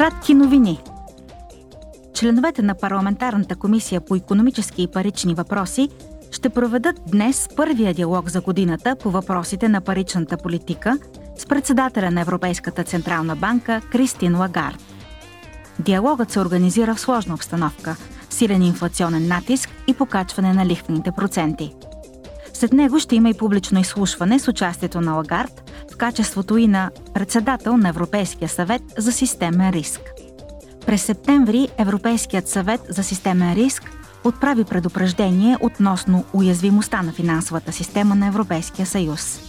Кратки новини. Членовете на парламентарната комисия по економически и парични въпроси ще проведат днес първия диалог за годината по въпросите на паричната политика с председателя на Европейската централна банка Кристин Лагард. Диалогът се организира в сложна обстановка, силен инфлационен натиск и покачване на лихвените проценти. След него ще има и публично изслушване с участието на Лагард в качеството и на председател на Европейския съвет за системен риск. През септември Европейският съвет за системен риск отправи предупреждение относно уязвимостта на финансовата система на Европейския съюз.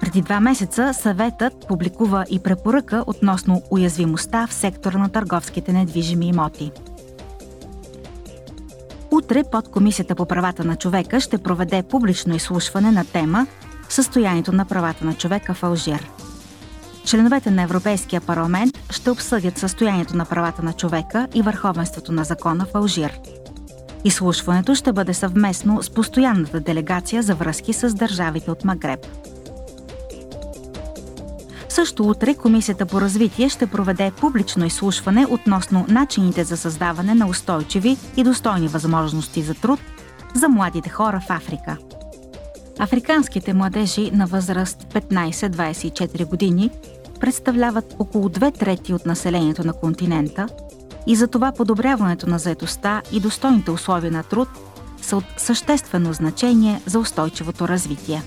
Преди два месеца съветът публикува и препоръка относно уязвимостта в сектора на търговските недвижими имоти. Утре под Комисията по правата на човека ще проведе публично изслушване на тема Състоянието на правата на човека в Алжир. Членовете на Европейския парламент ще обсъдят състоянието на правата на човека и върховенството на закона в Алжир. Изслушването ще бъде съвместно с постоянната делегация за връзки с държавите от Магреб. Също утре Комисията по развитие ще проведе публично изслушване относно начините за създаване на устойчиви и достойни възможности за труд за младите хора в Африка. Африканските младежи на възраст 15-24 години представляват около две трети от населението на континента и затова подобряването на заетостта и достойните условия на труд са от съществено значение за устойчивото развитие.